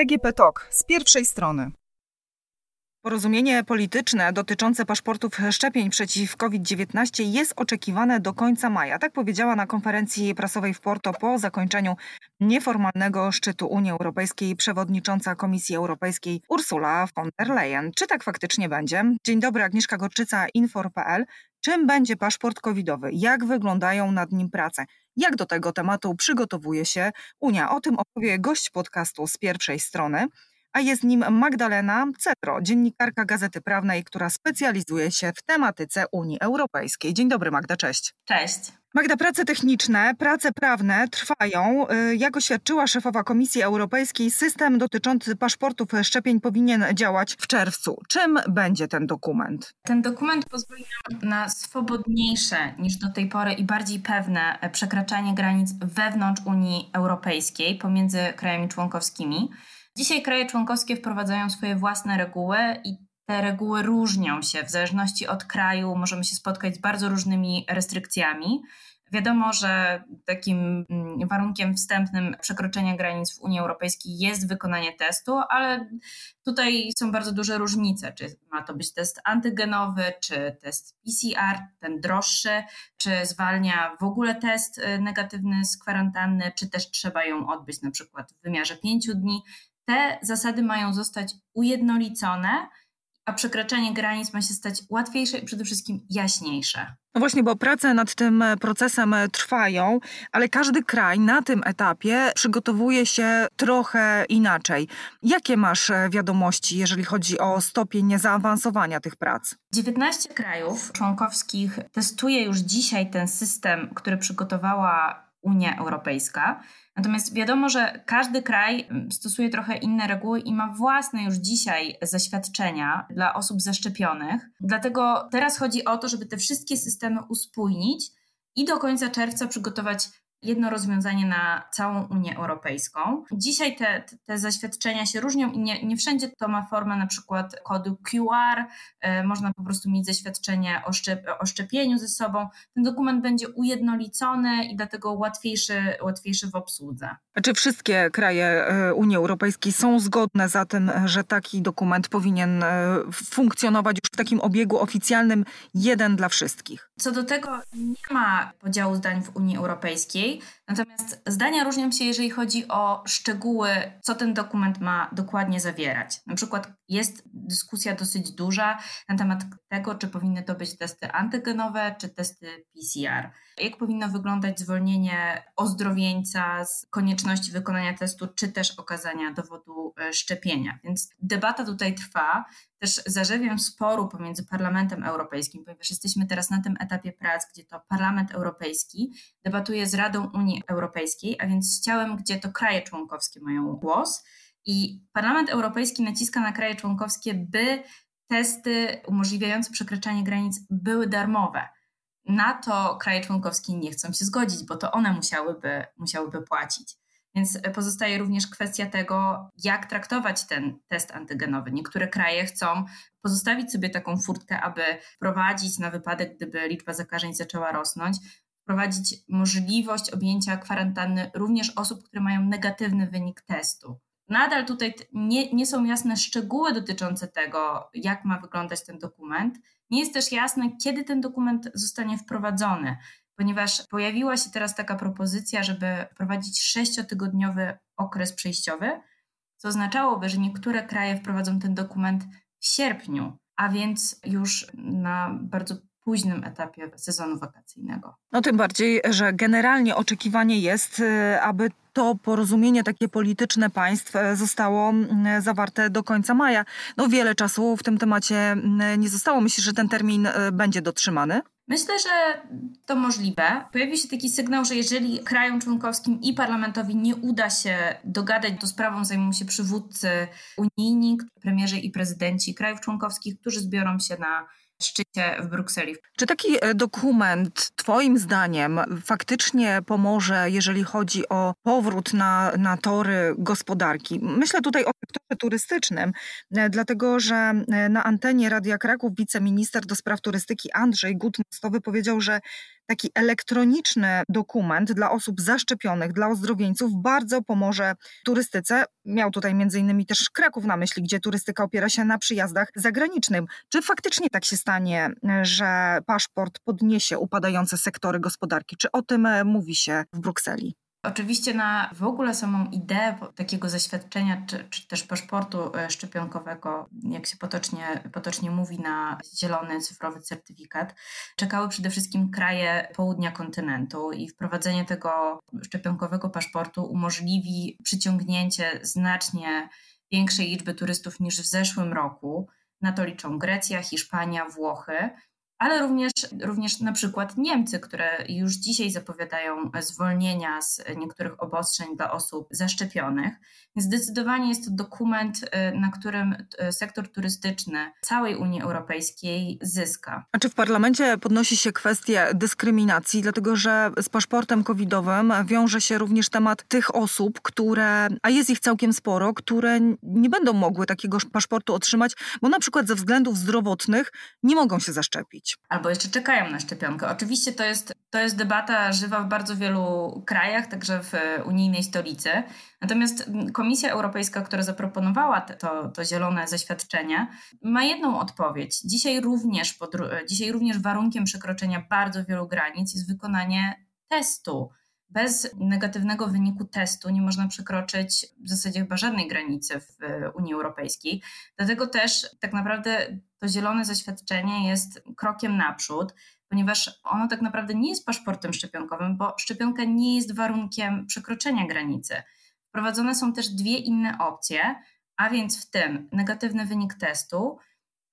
DGP TOK z pierwszej strony. Porozumienie polityczne dotyczące paszportów szczepień przeciw COVID-19 jest oczekiwane do końca maja. Tak powiedziała na konferencji prasowej w Porto po zakończeniu nieformalnego szczytu Unii Europejskiej przewodnicząca Komisji Europejskiej Ursula von der Leyen. Czy tak faktycznie będzie? Dzień dobry, Agnieszka Gorczyca, Infor.pl. Czym będzie paszport covidowy? Jak wyglądają nad nim prace? Jak do tego tematu przygotowuje się Unia? O tym opowie gość podcastu z pierwszej strony a jest nim Magdalena Cetro, dziennikarka Gazety Prawnej, która specjalizuje się w tematyce Unii Europejskiej. Dzień dobry Magda, cześć. Cześć. Magda, prace techniczne, prace prawne trwają. Jak oświadczyła szefowa Komisji Europejskiej, system dotyczący paszportów szczepień powinien działać w czerwcu. Czym będzie ten dokument? Ten dokument pozwoli nam na swobodniejsze niż do tej pory i bardziej pewne przekraczanie granic wewnątrz Unii Europejskiej pomiędzy krajami członkowskimi. Dzisiaj kraje członkowskie wprowadzają swoje własne reguły i te reguły różnią się w zależności od kraju. Możemy się spotkać z bardzo różnymi restrykcjami. Wiadomo, że takim mm, warunkiem wstępnym przekroczenia granic w Unii Europejskiej jest wykonanie testu, ale tutaj są bardzo duże różnice. Czy ma to być test antygenowy, czy test PCR, ten droższy, czy zwalnia w ogóle test y, negatywny z kwarantanny, czy też trzeba ją odbyć na przykład w wymiarze pięciu dni. Te zasady mają zostać ujednolicone, a przekraczanie granic ma się stać łatwiejsze i przede wszystkim jaśniejsze. No właśnie, bo prace nad tym procesem trwają, ale każdy kraj na tym etapie przygotowuje się trochę inaczej. Jakie masz wiadomości, jeżeli chodzi o stopień zaawansowania tych prac? 19 krajów członkowskich testuje już dzisiaj ten system, który przygotowała Unia Europejska. Natomiast wiadomo, że każdy kraj mm, stosuje trochę inne reguły i ma własne już dzisiaj zaświadczenia dla osób zaszczepionych. Dlatego teraz chodzi o to, żeby te wszystkie systemy uspójnić i do końca czerwca przygotować jedno rozwiązanie na całą Unię Europejską. Dzisiaj te, te zaświadczenia się różnią i nie, nie wszędzie to ma formę na przykład kodu QR, e, można po prostu mieć zaświadczenie o, szczep, o szczepieniu ze sobą. Ten dokument będzie ujednolicony i dlatego łatwiejszy, łatwiejszy w obsłudze. Czy wszystkie kraje e, Unii Europejskiej są zgodne za tym, że taki dokument powinien e, funkcjonować już w takim obiegu oficjalnym jeden dla wszystkich? Co do tego nie ma podziału zdań w Unii Europejskiej. Natomiast zdania różnią się, jeżeli chodzi o szczegóły, co ten dokument ma dokładnie zawierać. Na przykład jest dyskusja dosyć duża na temat tego, czy powinny to być testy antygenowe, czy testy PCR. Jak powinno wyglądać zwolnienie ozdrowieńca z konieczności wykonania testu, czy też okazania dowodu e, szczepienia. Więc debata tutaj trwa też zarzewiem sporu pomiędzy Parlamentem Europejskim, ponieważ jesteśmy teraz na tym etapie prac, gdzie to Parlament Europejski debatuje z Radą Unii Europejskiej, a więc z ciałem, gdzie to kraje członkowskie mają głos. I Parlament Europejski naciska na kraje członkowskie, by testy umożliwiające przekraczanie granic były darmowe. Na to kraje członkowskie nie chcą się zgodzić, bo to one musiałyby, musiałyby płacić. Więc pozostaje również kwestia tego, jak traktować ten test antygenowy. Niektóre kraje chcą pozostawić sobie taką furtkę, aby wprowadzić na wypadek, gdyby liczba zakażeń zaczęła rosnąć, wprowadzić możliwość objęcia kwarantanny również osób, które mają negatywny wynik testu. Nadal tutaj nie, nie są jasne szczegóły dotyczące tego, jak ma wyglądać ten dokument. Nie jest też jasne, kiedy ten dokument zostanie wprowadzony ponieważ pojawiła się teraz taka propozycja, żeby wprowadzić sześciotygodniowy okres przejściowy, co oznaczałoby, że niektóre kraje wprowadzą ten dokument w sierpniu, a więc już na bardzo późnym etapie sezonu wakacyjnego. No tym bardziej, że generalnie oczekiwanie jest, y, aby to porozumienie takie polityczne państw y, zostało y, zawarte do końca maja. No wiele czasu w tym temacie nie zostało. Myślisz, że ten termin będzie dotrzymany? Myślę, że to możliwe. Pojawi się taki sygnał, że jeżeli krajom członkowskim i parlamentowi nie uda się dogadać, to sprawą zajmą się przywódcy unijni, premierzy i prezydenci krajów członkowskich, którzy zbiorą się na szczycie w Brukseli. Czy taki e, dokument, Twoim zdaniem, faktycznie pomoże, jeżeli chodzi o powrót na, na tory gospodarki? Myślę tutaj o sektorze turystycznym, e, dlatego że e, na antenie Radia Kraków wiceminister do spraw turystyki Andrzej Gut-Mostowy powiedział, że taki elektroniczny dokument dla osób zaszczepionych, dla ozdrowieńców bardzo pomoże turystyce. Miał tutaj między innymi też Kraków na myśli, gdzie turystyka opiera się na przyjazdach zagranicznych. Czy faktycznie tak się stanie, że paszport podniesie upadające sektory gospodarki? Czy o tym e, mówi się w Brukseli? Oczywiście na w ogóle samą ideę takiego zaświadczenia, czy, czy, też paszportu e, szczepionkowego, jak się potocznie, potocznie mówi, na zielony cyfrowy certyfikat, czekały przede wszystkim kraje południa kontynentu i wprowadzenie tego szczepionkowego paszportu umożliwi przyciągnięcie znacznie większej liczby turystów niż w zeszłym roku. Na to liczą Grecja, Hiszpania, Włochy ale również, również na przykład Niemcy, które już dzisiaj zapowiadają zwolnienia z niektórych obostrzeń dla osób zaszczepionych. Zdecydowanie jest to dokument, y, na którym y, sektor turystyczny całej Unii Europejskiej zyska. A czy w parlamencie podnosi się kwestię dyskryminacji, dlatego że z paszportem covidowym wiąże się również temat tych osób, które, a jest ich całkiem sporo, które nie będą mogły takiego paszportu otrzymać, bo na przykład ze względów zdrowotnych nie mogą się zaszczepić. Albo jeszcze czekają na szczepionkę. Oczywiście to jest, to jest debata żywa w bardzo wielu krajach, także w unijnej stolicy. Natomiast Komisja Europejska, która zaproponowała to, to zielone zaświadczenie, ma jedną odpowiedź. Dzisiaj również, dzisiaj również warunkiem przekroczenia bardzo wielu granic jest wykonanie testu. Bez negatywnego wyniku testu nie można przekroczyć w zasadzie chyba żadnej granicy w Unii Europejskiej. Dlatego też tak naprawdę to zielone zaświadczenie jest krokiem naprzód, ponieważ ono tak naprawdę nie jest paszportem szczepionkowym, bo szczepionka nie jest warunkiem przekroczenia granicy. Wprowadzone są też dwie inne opcje, a więc w tym negatywny wynik testu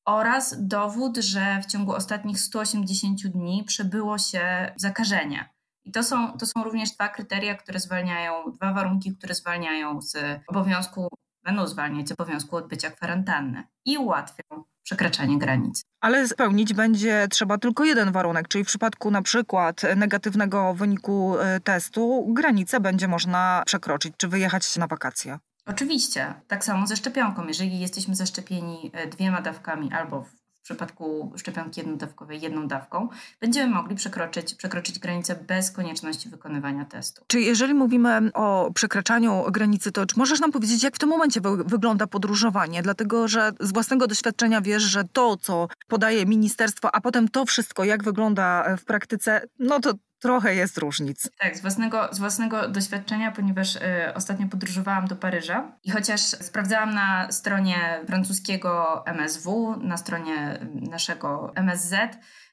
oraz dowód, że w ciągu ostatnich 180 dni przebyło się zakażenie. I to są, to są również dwa kryteria, które zwalniają, dwa warunki, które zwalniają z obowiązku, będą zwalniać z obowiązku odbycia kwarantanny i ułatwią przekraczanie granic. Ale spełnić będzie trzeba tylko jeden warunek, czyli w przypadku na przykład negatywnego wyniku e, testu granicę będzie można przekroczyć czy wyjechać na wakacje. Oczywiście, tak samo ze szczepionką. Jeżeli jesteśmy zaszczepieni e, dwiema dawkami albo w przypadku szczepionki jednodawkowej jedną dawką, będziemy mogli przekroczyć, przekroczyć granicę bez konieczności wykonywania testu. Czy jeżeli mówimy o przekraczaniu granicy, to czy możesz nam powiedzieć, jak w tym momencie wy wygląda podróżowanie? Dlatego, że z własnego doświadczenia wiesz, że to, co podaje ministerstwo, a potem to wszystko, jak wygląda w praktyce, no to trochę jest różnic. Tak, z własnego, z własnego doświadczenia, ponieważ y, ostatnio podróżowałam do Paryża i chociaż sprawdzałam na stronie francuskiego MSW, na stronie naszego MSZ,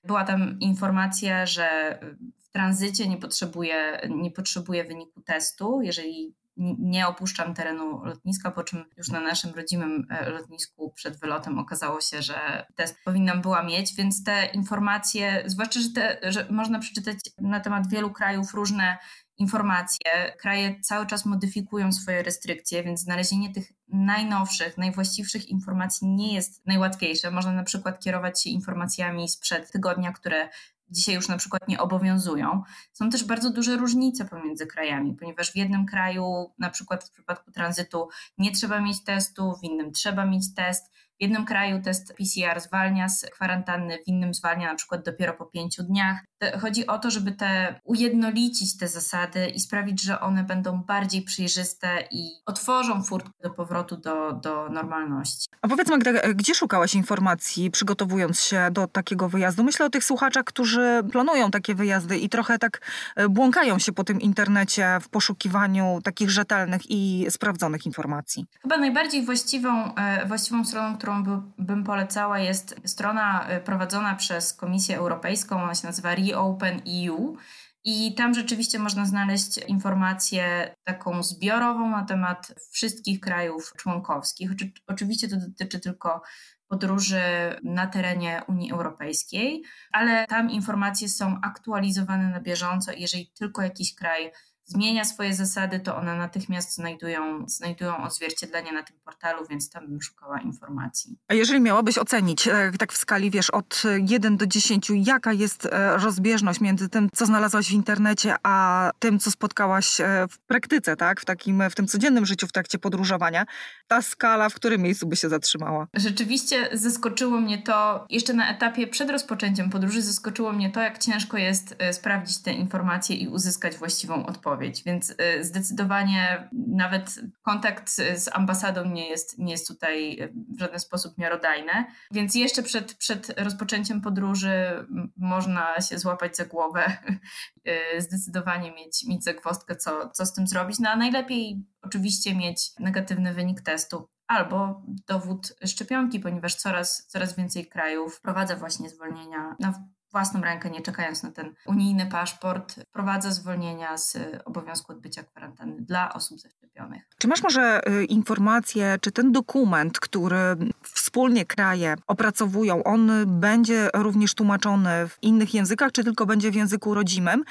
była tam informacja, że w tranzycie nie potrzebuje, nie potrzebuje wyniku testu, jeżeli nie opuszczam terenu lotniska, po czym już na naszym rodzimym e, lotnisku przed wylotem okazało się, że test powinnam była mieć, więc te informacje, zwłaszcza, że, te, że można przeczytać na temat wielu krajów różne informacje. Kraje cały czas modyfikują swoje restrykcje, więc znalezienie tych najnowszych, najwłaściwszych informacji nie jest najłatwiejsze. Można na przykład kierować się informacjami sprzed tygodnia, które dzisiaj już na przykład nie obowiązują. Są też bardzo duże różnice pomiędzy krajami, ponieważ w jednym kraju, na przykład w przypadku tranzytu, nie trzeba mieć testu, w innym trzeba mieć test. W jednym kraju test PCR zwalnia z kwarantanny, w innym zwalnia na przykład dopiero po pięciu dniach. Chodzi o to, żeby te ujednolicić te zasady i sprawić, że one będą bardziej przejrzyste i otworzą furtkę do powrotu do, do normalności. A powiedz Magda, gdzie szukałaś informacji przygotowując się do takiego wyjazdu? Myślę o tych słuchaczach, którzy planują takie wyjazdy i trochę tak e, błąkają się po tym internecie w poszukiwaniu takich rzetelnych i sprawdzonych informacji. Chyba najbardziej właściwą, e, właściwą stroną, którą by, bym polecała jest strona e, prowadzona przez Komisję Europejską, ona się nazywa Reopen EU. I tam rzeczywiście można znaleźć informację taką zbiorową na temat wszystkich krajów członkowskich. Oczywiście to dotyczy tylko podróży na terenie Unii Europejskiej, ale tam informacje są aktualizowane na bieżąco. Jeżeli tylko jakiś kraj zmienia swoje zasady, to one natychmiast znajdują, znajdują odzwierciedlenie na tym portalu, więc tam bym szukała informacji. A jeżeli miałabyś ocenić, e, tak w skali, wiesz, od 1 do 10, jaka jest e, rozbieżność między tym, co znalazłaś w internecie, a tym, co spotkałaś e, w praktyce, tak? W takim, w tym codziennym życiu, w trakcie podróżowania, ta skala, w którym miejscu by się zatrzymała? Rzeczywiście zaskoczyło mnie to, jeszcze na etapie przed rozpoczęciem podróży, zaskoczyło mnie to, jak ciężko jest sprawdzić te informacje i uzyskać właściwą odpowiedź. Więc zdecydowanie nawet kontakt z ambasadą nie jest, nie jest tutaj w żaden sposób miarodajny. Więc jeszcze przed, przed rozpoczęciem podróży można się złapać za głowę, y, zdecydowanie mieć, mieć zagwozdkę, co, co z tym zrobić. No a najlepiej oczywiście mieć negatywny wynik testu albo dowód szczepionki, ponieważ coraz, coraz więcej krajów wprowadza właśnie zwolnienia na własną rękę, nie czekając na ten unijny paszport, wprowadza zwolnienia z obowiązku odbycia kwarantanny dla osób zaszczepionych. Czy masz może y, informację, czy ten dokument, który wspólnie kraje opracowują, on będzie również tłumaczony w innych językach, czy tylko będzie w języku rodzimym?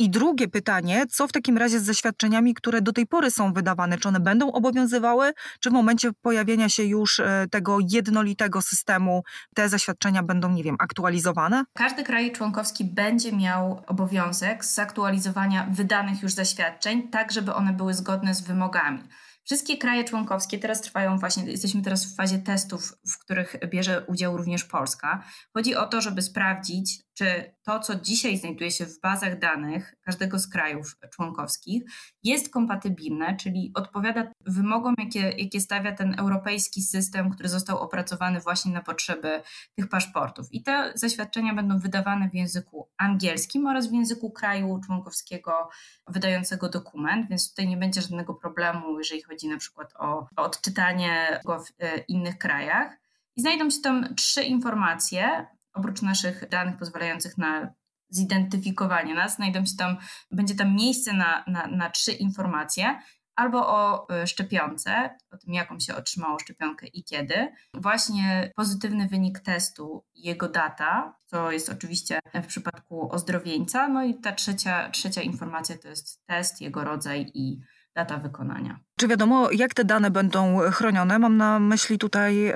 I drugie pytanie, co w takim razie z zaświadczeniami, które do tej pory są wydawane? Czy one będą obowiązywały, czy w momencie pojawienia się już e, tego jednolitego systemu te zaświadczenia będą, nie wiem, aktualizowane? Każdy kraj członkowski będzie miał obowiązek zaktualizowania wydanych już zaświadczeń, tak żeby one były zgodne z wymogami. Wszystkie kraje członkowskie teraz trwają właśnie, jesteśmy teraz w fazie testów, w których bierze udział również Polska. Chodzi o to, żeby sprawdzić, czy to, co dzisiaj znajduje się w bazach danych każdego z krajów członkowskich, jest kompatybilne, czyli odpowiada wymogom, jakie, jakie stawia ten europejski system, który został opracowany właśnie na potrzeby tych paszportów. I te zaświadczenia będą wydawane w języku angielskim oraz w języku kraju członkowskiego wydającego dokument, więc tutaj nie będzie żadnego problemu, jeżeli chodzi na przykład o, odczytanie go w e, innych krajach. I znajdą się tam trzy informacje oprócz naszych danych pozwalających na zidentyfikowanie nas, znajdą się tam, będzie tam miejsce na, na, na trzy informacje, albo o e, szczepionce, o tym, jaką się otrzymało szczepionkę i kiedy. Właśnie pozytywny wynik testu, jego data, co jest oczywiście w przypadku ozdrowieńca. No i ta trzecia, trzecia informacja to jest test, jego rodzaj i data wykonania. Czy wiadomo, jak te dane będą chronione? Mam na myśli tutaj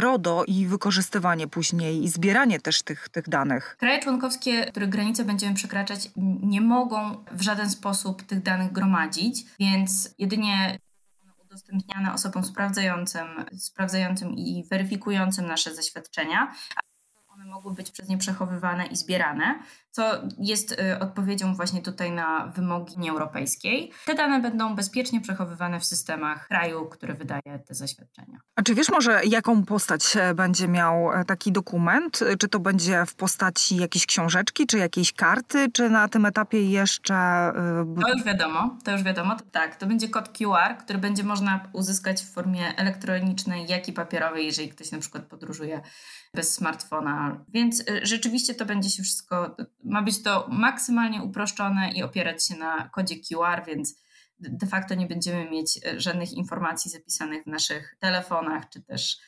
RODO i wykorzystywanie później i zbieranie też tych, tych danych. Kraje członkowskie, których granice będziemy przekraczać, nie mogą w żaden sposób tych danych gromadzić, więc jedynie udostępniane osobom sprawdzającym, sprawdzającym i weryfikującym nasze zaświadczenia, mogły być przez nie przechowywane i zbierane, co jest y, odpowiedzią właśnie tutaj na wymogi Unii Europejskiej. Te dane będą bezpiecznie przechowywane w systemach kraju, który wydaje te zaświadczenia. A czy wiesz może, jaką postać e, będzie miał e, taki dokument? Czy to będzie w postaci jakiejś książeczki, czy jakiejś karty, czy na tym etapie jeszcze... To już wiadomo, to już wiadomo. Tak, to będzie kod QR, który będzie można uzyskać w formie elektronicznej, jak i papierowej, jeżeli ktoś na przykład podróżuje bez smartfona. Więc y, rzeczywiście to będzie się wszystko, ma być to maksymalnie uproszczone i opierać się na kodzie QR, więc de facto nie będziemy mieć y, żadnych informacji zapisanych w naszych telefonach czy też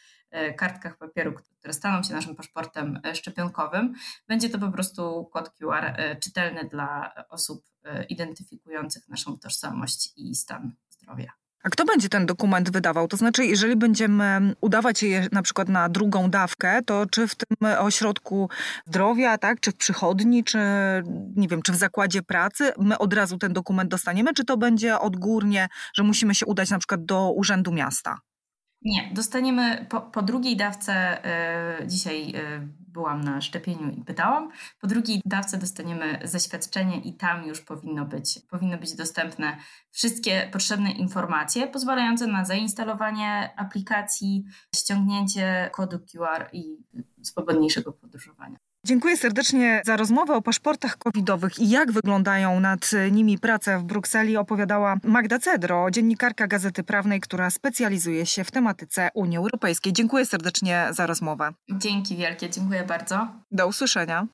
y, kartkach papieru, które staną się naszym paszportem szczepionkowym. Będzie to po prostu kod QR czytelny dla osób identyfikujących naszą tożsamość i stan zdrowia. A kto będzie ten dokument wydawał? To znaczy, jeżeli będziemy udawać je na przykład na drugą dawkę, to czy w tym ośrodku zdrowia, tak, czy w przychodni, czy nie wiem, czy w zakładzie pracy, my od razu ten dokument dostaniemy, czy to będzie odgórnie, że musimy się udać na przykład do urzędu miasta? Nie, dostaniemy po, po drugiej dawce, y, dzisiaj y, byłam na szczepieniu i pytałam, po drugiej dawce dostaniemy zaświadczenie i tam już powinno być, powinno być dostępne wszystkie potrzebne informacje pozwalające na zainstalowanie aplikacji, ściągnięcie kodu QR i swobodniejszego podróżowania. Dziękuję serdecznie za rozmowę o paszportach covidowych i jak wyglądają nad nimi prace w Brukseli opowiadała Magda Cedro, dziennikarka Gazety Prawnej, która specjalizuje się w tematyce Unii Europejskiej. Dziękuję serdecznie za rozmowę. Dzięki wielkie, dziękuję bardzo. Do usłyszenia.